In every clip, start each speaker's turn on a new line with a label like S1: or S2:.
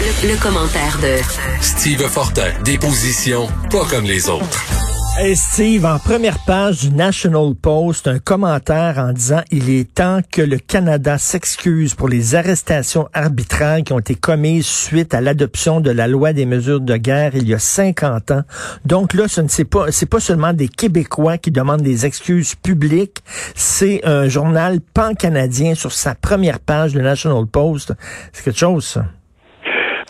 S1: Le, commentaire de
S2: Steve Fortin, déposition pas comme les autres.
S3: Hey Steve, en première page du National Post, un commentaire en disant il est temps que le Canada s'excuse pour les arrestations arbitraires qui ont été commises suite à l'adoption de la loi des mesures de guerre il y a 50 ans. Donc là, ce ne c'est pas c'est pas seulement des Québécois qui demandent des excuses publiques, c'est un journal pan-canadien sur sa première page du National Post. C'est quelque chose ça.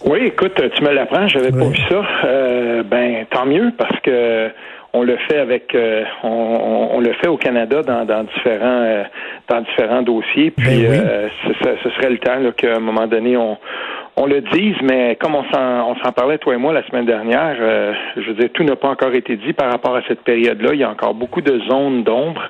S4: Oui, écoute, tu me l'apprends, j'avais pas vu ça. Euh, ben tant mieux parce que on le fait avec euh, on, le fait au Canada dans, dans différents euh, dans différents dossiers. Puis ben euh, ce, serait le temps qu'à un moment donné on on le dise, mais comme on s'en, on s'en parlait, toi et moi, la semaine dernière, je veux dire, tout n'a pas encore été dit par rapport à cette période-là. Il y a encore beaucoup de zones d'ombre.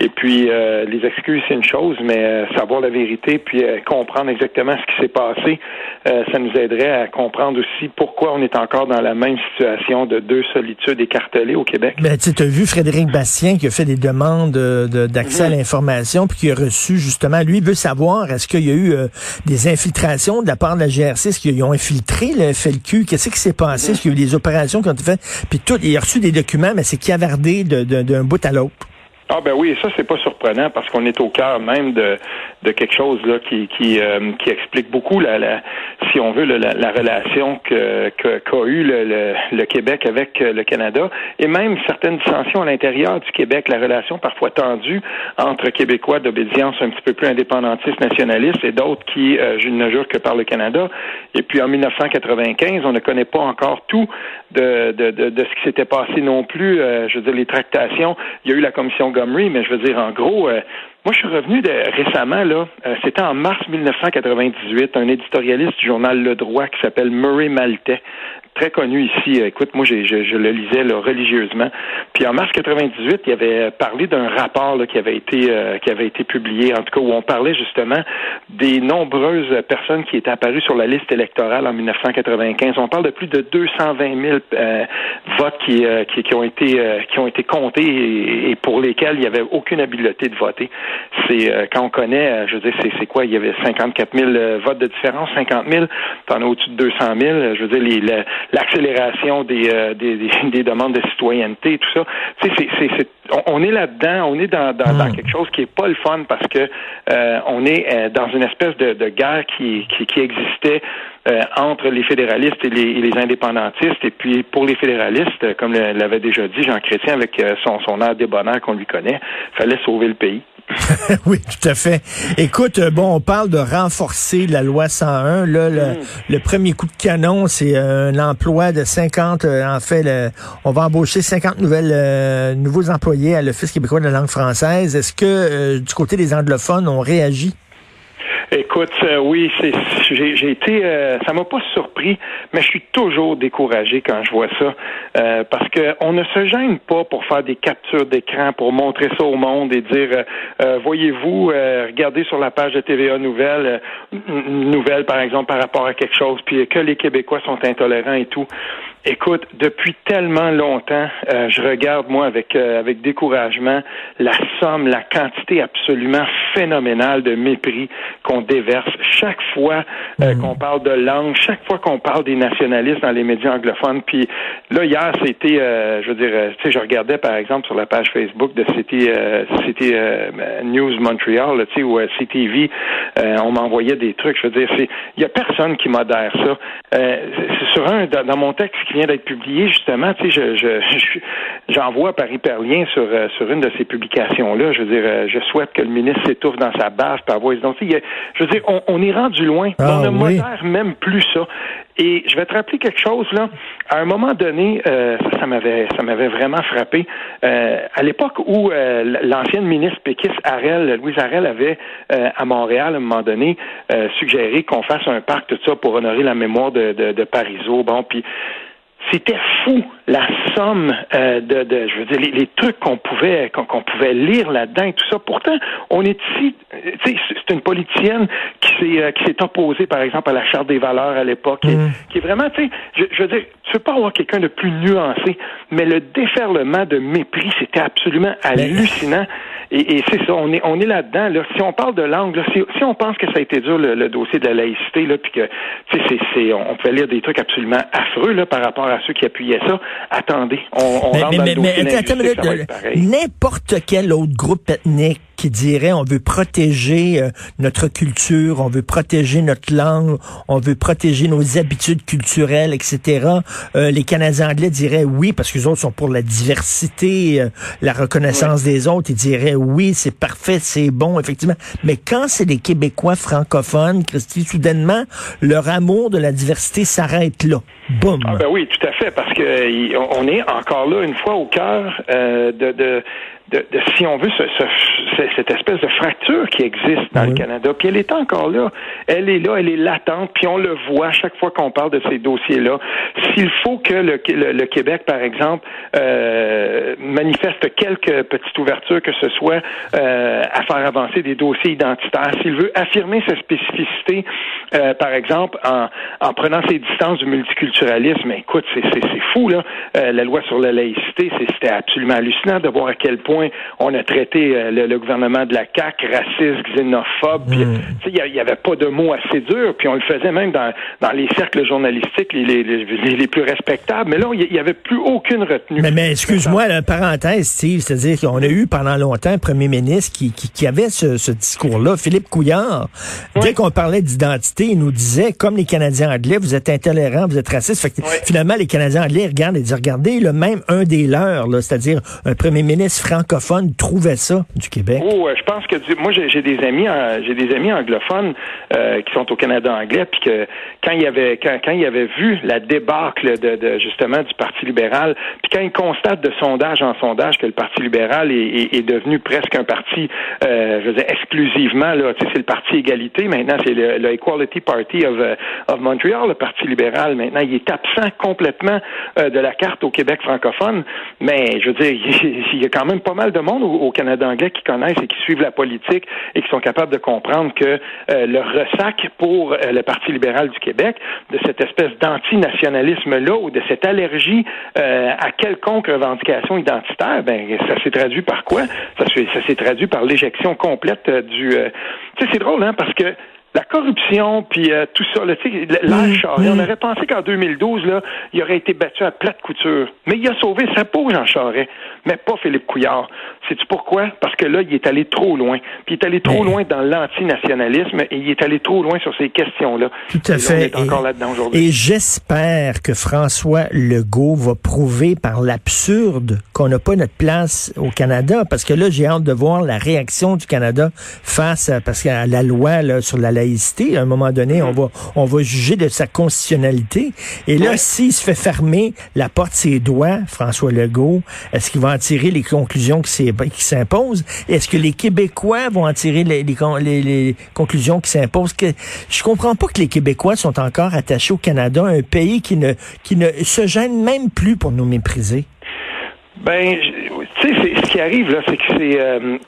S4: Et puis, les excuses, c'est une chose, mais savoir la vérité, puis comprendre exactement ce qui s'est passé, ça nous aiderait à comprendre aussi pourquoi on est encore dans la même situation de deux solitudes écartelées au Québec.
S3: Ben, tu as vu Frédéric Bastien qui a fait des demandes d'accès à mhm. l'information puis qui a reçu justement, lui veut savoir est-ce qu'il y a eu euh, des infiltrations de la part de la GRC, qu'ils ont infiltré le FLQ, qu'est-ce qui s'est passé, est-ce qu'il y a eu des opérations qui ont été faites, puis tout, il a reçu des documents, mais c'est cavardé d'un bout à l'autre.
S4: Ah ben oui, ça c'est pas surprenant parce qu'on est au cœur même de, de quelque chose là qui qui, euh, qui explique beaucoup la, la si on veut la, la relation que qu'a eu le, le, Québec avec euh, le Canada et même certaines dissensions à l'intérieur du Québec, la relation parfois tendue entre Québécois d'obédience un petit peu plus indépendantiste nationaliste et d'autres qui euh, ne jure que par le Canada. Et puis en 1995, on ne connaît pas encore tout de de, de, de ce qui s'était passé non plus. je veux dire les tractations. Il y a eu la commission mais je veux dire, en gros, euh, moi, je suis revenu de, récemment, là, euh, c'était en mars 1998, un éditorialiste du journal Le Droit qui s'appelle Murray Maltais très connu ici. Euh, écoute, moi, je, je, le lisais là, religieusement. Puis en mars 98, il avait parlé d'un rapport là, qui avait été euh, qui avait été publié, en tout cas où on parlait justement des nombreuses personnes qui étaient apparues sur la liste électorale en 1995. On parle de plus de 220 000 euh, votes qui, qui, qui ont été qui ont été comptés et, pour lesquels il n'y avait aucune habileté de voter. C'est quand on connaît, je veux dire, c'est quoi? Il y avait 54 000 votes de différence, 50 000. T'en as au-dessus de 200 000. Je veux dire, les, les l'accélération des, euh, des, des, demandes de citoyenneté, tout ça. Tu sais, c'est, c'est, on, est là-dedans, on est dans, dans, dans, hmm. quelque chose qui est pas le fun parce que euh, on est euh, dans une espèce de, de guerre qui, qui, qui existait entre les fédéralistes et les, et les, indépendantistes. Et puis pour les fédéralistes, comme l'avait déjà dit Jean Chrétien avec son, son air débonnaire qu'on lui connaît, fallait sauver le pays.
S3: oui, tout à fait. Écoute, euh, bon, on parle de renforcer la loi 101. Là, le, mm. premier coup de canon, c'est un emploi de 50. Euh, en fait, on va embaucher 50 nouvelles, euh, nouveaux employés à l'Office québécois de la langue française. Est-ce que du côté des anglophones, on réagit?
S4: Écoute, euh, oui, c'est, j'ai, été, euh, ça m'a pas surpris, mais je suis toujours découragé quand je vois ça, euh, parce que on ne se gêne pas pour faire des captures d'écran, pour montrer ça au monde et dire, voyez-vous, regardez sur la page de TVA Nouvelle, nouvelle par exemple par rapport à quelque chose, puis que les Québécois sont intolérants et tout. Écoute, depuis tellement longtemps, euh, je regarde moi avec euh, avec découragement la somme, la quantité absolument phénoménale de mépris qu'on déverse chaque fois euh, mhm. qu'on parle de langue, chaque fois qu'on parle des nationalistes dans les médias anglophones. Puis là hier, c'était, je veux dire, tu sais, je regardais par exemple sur la page Facebook de City City News Montreal, tu sais, ou CTV, on m'envoyait des trucs. Je veux dire, c'est, il y a personne qui modère ça. c'est sur un dans mon texte vient d'être publié, justement, tu sais, je, je, j'envoie par hyperlien sur, euh, sur une de ces publications-là. Je veux dire, euh, je souhaite que le ministre s'étouffe dans sa base par voix. Donc, je veux dire, on, est rendu loin. Ah on ne modère même plus ça. Et je vais te rappeler quelque chose là. À un moment donné, euh, ça, ça m'avait, ça m'avait vraiment frappé. Euh, à l'époque où euh, l'ancienne ministre péquiste Arel, Louise Arel, avait à Montréal à un moment donné suggéré qu'on fasse un parc tout ça pour honorer la mémoire de, de, de Parisot. Bon, puis c'était fou la somme euh, de, de, je veux dire, les, trucs qu'on pouvait qu'on pouvait lire là-dedans et tout ça. Pourtant, on est ici, c'est une politicienne qui s'est euh, qui s'est opposée, par exemple, à la charte des valeurs à l'époque, mm. qui, est vraiment, tu sais, je, je, veux dire, tu veux pas avoir quelqu'un de plus nuancé, mais le déferlement de mépris, c'était absolument hallucinant. Et, et c'est ça, on est on est là-dedans. Là. Si on parle de langue, là, si, si, on pense que ça a été dur le, dossier de la laïcité, là, puis que, tu sais, c'est, on peut lire des trucs absolument affreux là par rapport à ceux qui appuyaient ça. Attendez, on, on
S3: mais, mais, mais, n'importe quel autre groupe ethnique qui dirait on veut protéger euh, notre culture, on veut protéger notre langue, on veut protéger nos habitudes culturelles, etc. Euh, les Canadiens anglais diraient oui parce que les autres sont pour la diversité, euh, la reconnaissance des autres. Ils diraient oui, c'est parfait, c'est bon, effectivement. Mais quand c'est les Québécois francophones, Christy, soudainement, leur amour de la diversité s'arrête là. Boum.
S4: Ah ben oui, tout à fait, parce que on est encore là une fois au cœur de, de de, si on veut, ce, cette espèce de fracture qui existe dans le Canada. Puis elle est encore là. Elle est là, elle est latente, puis on le voit à chaque fois qu'on parle de ces dossiers-là. S'il faut que le, le, Québec, par exemple, euh, manifeste quelques petites ouvertures, que ce soit euh, à faire avancer des dossiers identitaires, s'il veut affirmer sa spécificité, euh, par exemple, en, en prenant ses distances du multiculturalisme, écoute, c'est fou, là. Euh, la loi sur la laïcité, c'était absolument hallucinant de voir à quel point on a traité euh, le, gouvernement de la CAQ raciste, xénophobe. Hmm. Il n'y avait pas de mots assez durs, puis on le faisait même dans, les cercles journalistiques les, les, plus respectables. Mais là, il n'y avait plus aucune retenue.
S3: Mais, mais excuse-moi, la parenthèse, Steve, c'est-à-dire qu'on a eu pendant longtemps un premier ministre qui, qui, avait ce, discours-là, Philippe Couillard. Dès qu'on parlait d'identité, il nous disait, comme les Canadiens anglais, vous êtes intolérants, vous êtes racistes. Finalement, les Canadiens anglais regardent et disent, regardez, le même un des leurs, c'est-à-dire un premier ministre franc trouvaient ça du Québec?
S4: Oh, je pense que moi j'ai des amis j'ai des amis anglophones euh, qui sont au Canada anglais puis que quand il y avait quand, quand il avait vu la débâcle de, justement du Parti libéral puis quand ils constatent de sondage en sondage que le Parti libéral est, devenu presque un parti euh, je veux dire exclusivement là c'est le parti égalité maintenant c'est le, Equality Party of, euh, of Montreal le Parti libéral maintenant il est absent complètement de la carte au Québec francophone mais je veux dire il y a quand même pas mal de monde au, Canada anglais qui connaissent et qui suivent la politique et qui sont capables de comprendre que euh, le ressac pour euh, le Parti libéral du Québec de cette espèce d'antinationalisme-là ou de cette allergie euh, à quelconque revendication identitaire, ben ça s'est traduit par quoi? Ça, ça s'est traduit par l'éjection complète du... tu sais, c'est drôle, hein, parce que la corruption, puis euh, tout ça, l'âge on aurait pensé qu'en 2012, là, il aurait été battu à plate couture. Mais il a sauvé sa peau, Jean Charest, mais pas Philippe Couillard. Sais-tu pourquoi? Parce que là, il est allé trop loin. Puis il est allé trop loin dans l'antinationalisme et il est allé trop loin sur ces questions-là.
S3: Tout à fait.
S4: On est encore là-dedans aujourd'hui.
S3: Et j'espère que François Legault va prouver par l'absurde qu'on n'a pas notre place au Canada, parce que là, j'ai hâte de voir la réaction du Canada face à, parce la loi là, sur la à un moment donné, on va on va juger de sa constitutionnalité. Et là, s'il se fait fermer la porte ses doigts, François Legault, est-ce qu'il va en tirer les conclusions qui s'imposent? Est-ce que les Québécois vont en tirer les, les, conclusions qui s'imposent? Que, je comprends pas que les Québécois sont encore attachés au Canada, un pays qui ne, qui ne se gêne même plus pour nous mépriser.
S4: Ben, tu sais, ce qui arrive là, c'est que c'est euh,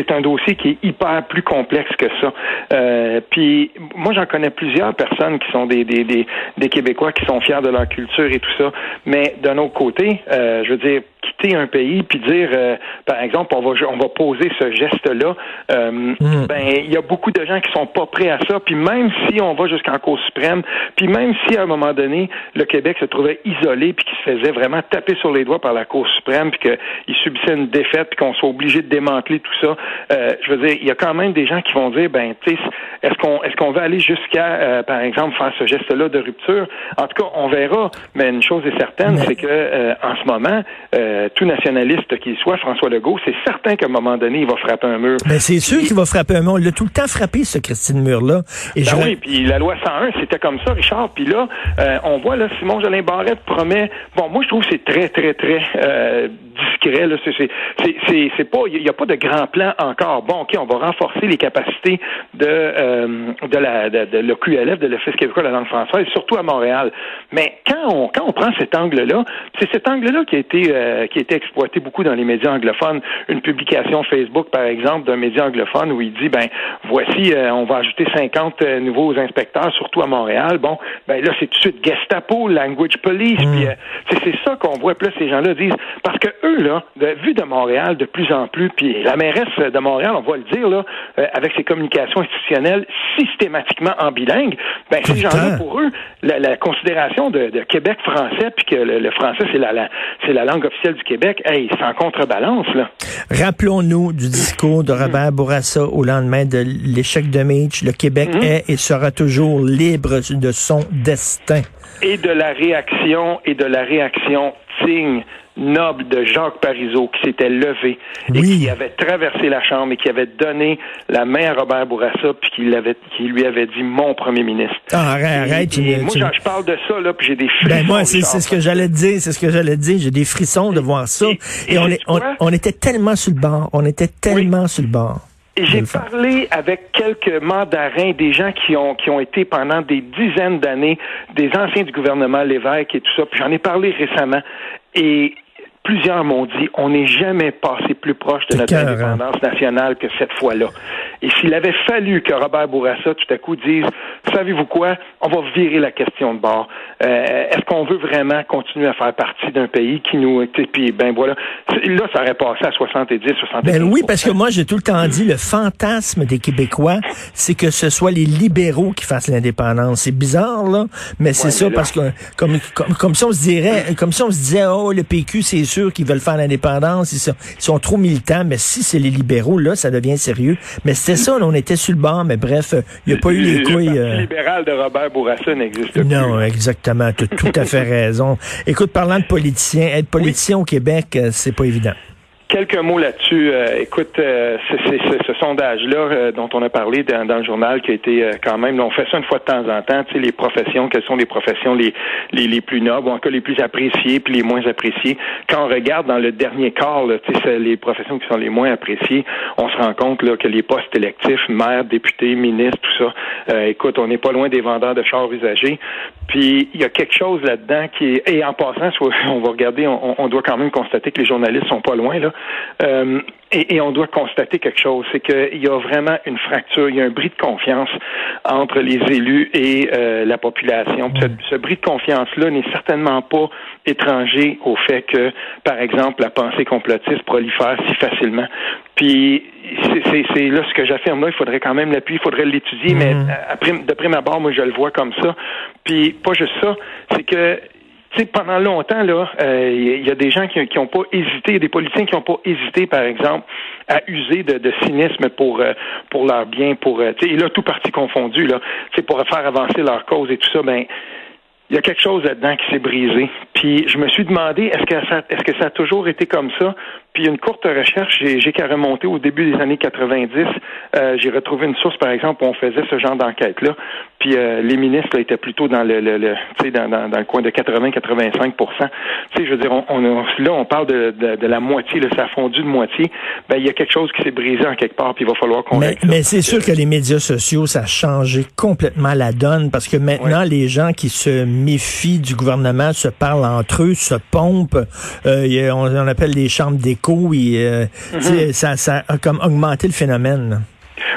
S4: c'est un dossier qui est hyper plus complexe que ça. Euh, puis moi, j'en connais plusieurs personnes qui sont des, des, des, des, Québécois qui sont fiers de leur culture et tout ça. Mais d'un autre côté, euh, je veux dire, quitter un pays puis dire, euh, par exemple, on va on va poser ce geste-là. Euh, mm. Ben, il y a beaucoup de gens qui sont pas prêts à ça. Puis même si on va jusqu'en Cour suprême, puis même si à un moment donné le Québec se trouvait isolé puis qu'il se faisait vraiment taper sur les doigts par la Cour suprême puis qu'il subissait une défaite puis qu'on soit obligé de démanteler tout ça, euh, je veux dire, il y a quand même des gens qui vont dire, ben, tu sais, est-ce qu'on est-ce qu'on va aller jusqu'à, euh, par exemple, faire ce geste-là de rupture? En tout cas, on verra. Mais une chose est certaine, c'est que euh, en ce moment, euh, tout nationaliste qu'il soit, François Legault, c'est certain qu'à un moment donné, il va frapper un mur.
S3: Ben, c'est sûr qu'il va frapper un mur. Il a tout le temps frappé, ce Christine Mur-là.
S4: Et ben oui, puis la loi 101, c'était comme ça, Richard. Puis là, euh, on voit, là, Simon Jolin Barrette promet... Bon, moi, je trouve que c'est très, très, très euh, discret. Là. C'est, pas... Il n'y a pas de grand plan encore. Bon, OK, on va renforcer les capacités de, de, la, de, de l'OQLF, de l'Office québécois de la langue française, surtout à Montréal. Mais quand on, quand on prend cet angle-là, c'est cet angle-là qui a été euh, qui a été exploité beaucoup dans les médias anglophones. Une publication Facebook, par exemple, d'un média anglophone où il dit ben voici, euh, on va ajouter 50 euh, nouveaux inspecteurs, surtout à Montréal. Bon, ben là c'est tout de suite Gestapo, Language Police. Mm. Puis c'est ça qu'on voit. plus ces gens-là disent parce que eux là, de, vu de Montréal de plus en plus, puis la mairesse de Montréal, on va le dire là, avec ses communications institutionnelles systématiquement en bilingue, ben ces gens-là pour eux, la, considération de, Québec français puis que le, français c'est la, c'est la langue officielle du Québec, hey, c'est en contrebalance, là.
S3: Rappelons-nous du discours de Robert Bourassa au lendemain de l'échec de Mitch. Le Québec mhm. est et sera toujours libre de son destin.
S4: Et de la réaction, et de la réaction signe noble de Jacques Parizeau qui s'était levé et qui avait traversé la Chambre et qui avait donné la main à Robert Bourassa puis qui, l'avait, qui lui avait dit mon premier ministre.
S3: Ah, arrête, arrête.
S4: moi, je parle de ça, là, puis j'ai des frissons.
S3: Ben moi, c'est, ce que j'allais te dire, c'est ce que j'allais te dire. J'ai des frissons de voir ça. Et, on, est, on, était tellement sur le bord. On était tellement sur le bord.
S4: J'ai parlé avec quelques mandarins, des gens qui ont qui ont été pendant des dizaines d'années des anciens du gouvernement Lévesque et tout ça. Puis j'en ai parlé récemment. Et plusieurs m'ont dit on n'est jamais passé plus proche de notre indépendance nationale que cette fois-là. Et s'il avait fallu que Robert Bourassa tout à coup dise savez-vous quoi, on va virer la question de bord. Euh, est-ce qu'on veut vraiment continuer à faire partie d'un pays qui nous puis ben voilà, là ça aurait passé à 70, 70.
S3: Ben oui, parce que moi j'ai tout le temps dit le fantasme des Québécois, c'est que ce soit les libéraux qui fassent l'indépendance. C'est bizarre là, mais c'est ça parce que comme, comme comme si on se dirait comme si on se disait oh le PQ c'est sûr qu'ils veulent faire l'indépendance, ils sont, trop militants, mais si c'est les libéraux, là, ça devient sérieux. Mais c'était ça, on était sur le banc, mais bref, il n'y a pas eu les couilles. Le
S4: euh, libéral de Robert Bourassa n'existe plus.
S3: Non, exactement, tu as tout à fait raison. Écoute, parlant de politiciens, être politicien au Québec, euh, c'est pas évident.
S4: Quelques mots là-dessus. Euh, écoute, euh, c'est ce sondage-là euh, dont on a parlé dans, le journal qui a été quand même, on fait ça une fois de temps en temps, tu sais, les professions, quelles sont les professions les, les, plus nobles ou encore les plus appréciées puis les moins appréciées. Quand on regarde dans le dernier quart, tu sais, les professions qui sont les moins appréciées, on se rend compte là, que les postes électifs, maire, député, ministre, tout ça, écoute, on n'est pas loin des vendeurs de chars usagés. Puis il y a quelque chose là-dedans qui est, et en passant, on va regarder, on, on doit quand même constater que les journalistes sont pas loin, là. Euh, et, on doit constater quelque chose, c'est qu'il y a vraiment une fracture, il y a un bris de confiance entre les élus et euh, la population. Ce, ce, bris de confiance-là n'est certainement pas étranger au fait que, par exemple, la pensée complotiste prolifère si facilement. Puis c'est là ce que j'affirme là, il faudrait quand même l'appuyer, il faudrait l'étudier, mais mm-hmm. de prime abord, moi je le vois comme ça. Puis pas juste ça, c'est que tu sais, pendant longtemps, là, il euh, y a des gens qui n'ont pas hésité, des politiciens qui n'ont pas hésité, par exemple, à user de, de cynisme pour euh, pour leur bien, pour euh, et là, tout parti confondu, là, pour faire avancer leur cause et tout ça, ben il y a quelque chose là-dedans qui s'est brisé. Puis je me suis demandé, est-ce que ça, est-ce que ça a toujours été comme ça? Puis une courte recherche, j'ai qu'à remonter au début des années 90. Euh, j'ai retrouvé une source, par exemple, où on faisait ce genre d'enquête-là. Puis euh, les ministres étaient plutôt dans le, le, le dans, dans, dans, le coin de 80-85% Tu sais, je veux dire, on, on, là, on parle de, de, de, la moitié, là, ça a fondu de moitié. Ben, il y a quelque chose qui s'est brisé en quelque part, puis il va falloir qu'on
S3: Mais, mais c'est sûr que les médias sociaux, ça a changé complètement la donne, parce que maintenant, les gens qui se méfient du gouvernement se parlent entre eux, se pompent. Euh, on, on appelle les chambres des oui, euh, mhm. ça, ça a comme augmenté le phénomène.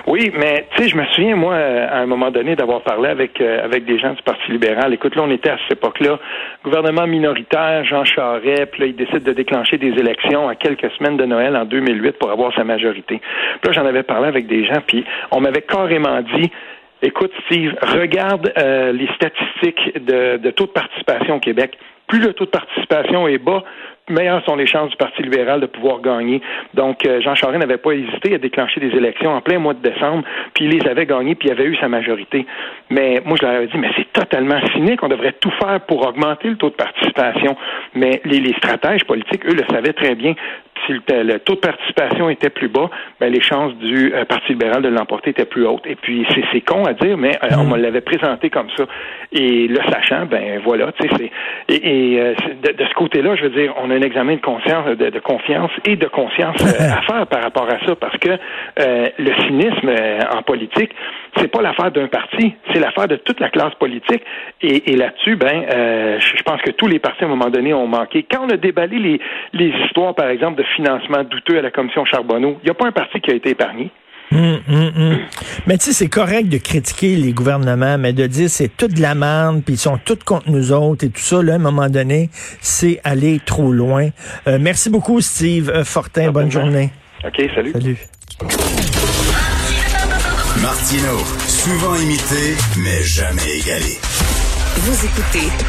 S4: Oui, mais tu sais, je me souviens, moi, à un moment donné, d'avoir parlé avec euh, avec des gens du Parti libéral. Écoute, là, on était à cette époque-là, gouvernement minoritaire, Jean Charest, puis là, il décide de déclencher des élections à quelques semaines de Noël en 2008 pour avoir sa majorité. Puis là, j'en avais parlé avec des gens, puis on m'avait carrément dit, écoute, Steve, regarde euh, les statistiques de, de taux de participation au Québec. Plus le taux de participation est bas, meilleures sont les chances du Parti libéral de pouvoir gagner. Donc, euh, Jean Charest n'avait pas hésité à déclencher des élections en plein mois de décembre, puis il les avait gagnées, puis il avait eu sa majorité. Mais moi, je leur avais dit, mais c'est totalement cynique, on devrait tout faire pour augmenter le taux de participation. Mais les, les stratèges politiques, eux, le savaient très bien si le, taux de participation était plus bas, ben, les chances du euh, Parti libéral de l'emporter étaient plus hautes. Et puis, c'est con à dire, mais euh, on mm. me l'avait présenté comme ça. Et le sachant, ben voilà, tu sais, c'est... Et, euh, de, ce côté-là, je veux dire, on a un examen de conscience, de, confiance et de conscience à faire par rapport à ça, parce que le cynisme en politique, c'est pas l'affaire d'un parti, c'est l'affaire de toute la classe politique. Et, là-dessus, ben, je pense que tous les partis, à un moment donné, ont manqué. Quand on a déballé les, les histoires, par exemple, de financement douteux à la commission Charbonneau. Il n'y a pas un parti qui a été épargné.
S3: Hum, hum, hum. Mais tu sais, c'est correct de critiquer les gouvernements, mais de dire c'est toute la merde, puis ils sont tous contre nous autres et tout ça, là, à un moment donné, c'est aller trop loin. Euh, merci beaucoup, Steve euh, Fortin. Bonne journée.
S4: OK, salut.
S3: Salut.
S5: Martino, souvent imité, mais jamais égalé.
S1: Vous écoutez